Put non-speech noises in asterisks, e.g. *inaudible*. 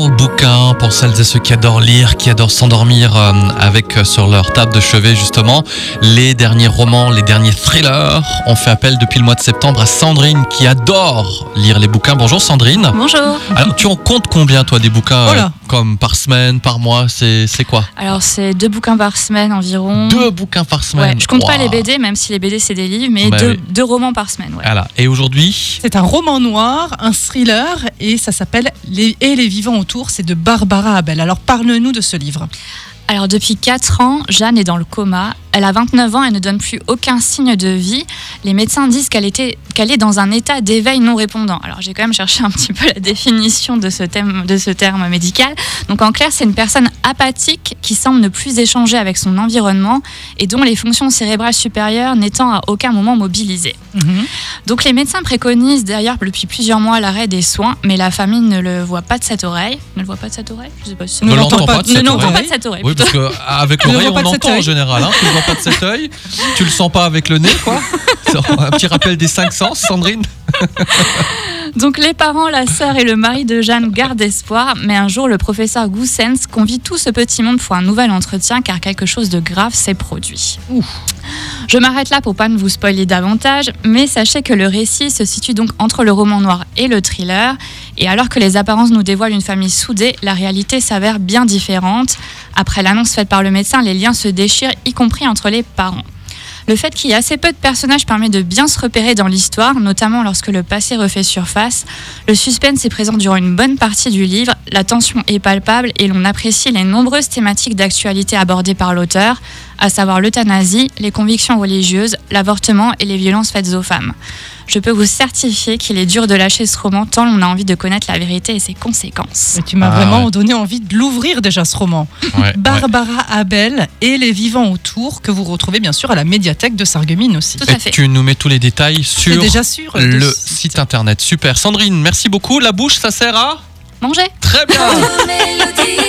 parle bouquin pour celles et ceux qui adorent lire, qui adorent s'endormir euh, avec euh, sur leur table de chevet justement les derniers romans, les derniers thrillers. On fait appel depuis le mois de septembre à Sandrine qui adore lire les bouquins. Bonjour Sandrine. Bonjour. Alors tu en comptes combien toi des bouquins Oh là. Comme par semaine, par mois C'est c'est quoi Alors c'est deux bouquins par semaine environ. Deux bouquins par semaine. Ouais, je compte pas les BD, même si les BD c'est des livres, mais Bah deux, oui. deux romans par semaine. Ouais. Voilà. Et aujourd'hui C'est un roman noir, un thriller, et ça s'appelle les, Et les vivants autour. C'est de Barbara Abel. Alors parle-nous de ce livre. Alors depuis 4 ans, Jeanne est dans le coma. Elle a 29 ans et ne donne plus aucun signe de vie. Les médecins disent qu'elle était qu'elle est dans un état d'éveil non répondant. Alors j'ai quand même cherché un petit peu la définition de ce, thème, de ce terme médical. Donc en clair, c'est une personne apathique qui semble ne plus échanger avec son environnement et dont les fonctions cérébrales supérieures n'étant à aucun moment mobilisées. Donc les médecins préconisent d'ailleurs depuis plusieurs mois l'arrêt des soins, mais la famille ne le voit pas de cette oreille. Ne le voit pas de cette oreille? Je sais pas si Ne l'entend pas de cette oreille. *laughs* pas de cette oreille. Oui, parce qu'avec l'oreille, on pas de cet entend en général. Hein. Tu le vois pas de cet œil, tu le sens pas avec le nez, quoi. Un petit rappel des cinq sens, Sandrine. Donc les parents, la sœur et le mari de Jeanne gardent espoir, mais un jour le professeur Goussens convie tout ce petit monde pour un nouvel entretien car quelque chose de grave s'est produit. Je m'arrête là pour pas ne vous spoiler davantage, mais sachez que le récit se situe donc entre le roman noir et le thriller, et alors que les apparences nous dévoilent une famille soudée, la réalité s'avère bien différente. Après l'annonce faite par le médecin, les liens se déchirent, y compris entre les parents. Le fait qu'il y ait assez peu de personnages permet de bien se repérer dans l'histoire, notamment lorsque le passé refait surface. Le suspense est présent durant une bonne partie du livre, la tension est palpable et l'on apprécie les nombreuses thématiques d'actualité abordées par l'auteur, à savoir l'euthanasie, les convictions religieuses, l'avortement et les violences faites aux femmes. Je peux vous certifier qu'il est dur de lâcher ce roman tant l'on a envie de connaître la vérité et ses conséquences. Et tu m'as Ah, vraiment ouais. donné envie de l'ouvrir déjà ce roman. Ouais, Barbara Abel et les vivants autour que vous retrouvez bien sûr à la médiathèque de Sarreguemines aussi. Tout à Et fait. tu nous mets tous les détails C'est sur déjà sûr. le de- site internet. Super. Sandrine, merci beaucoup. La bouche, ça sert à Mangez Très bien. *laughs* Mélodie.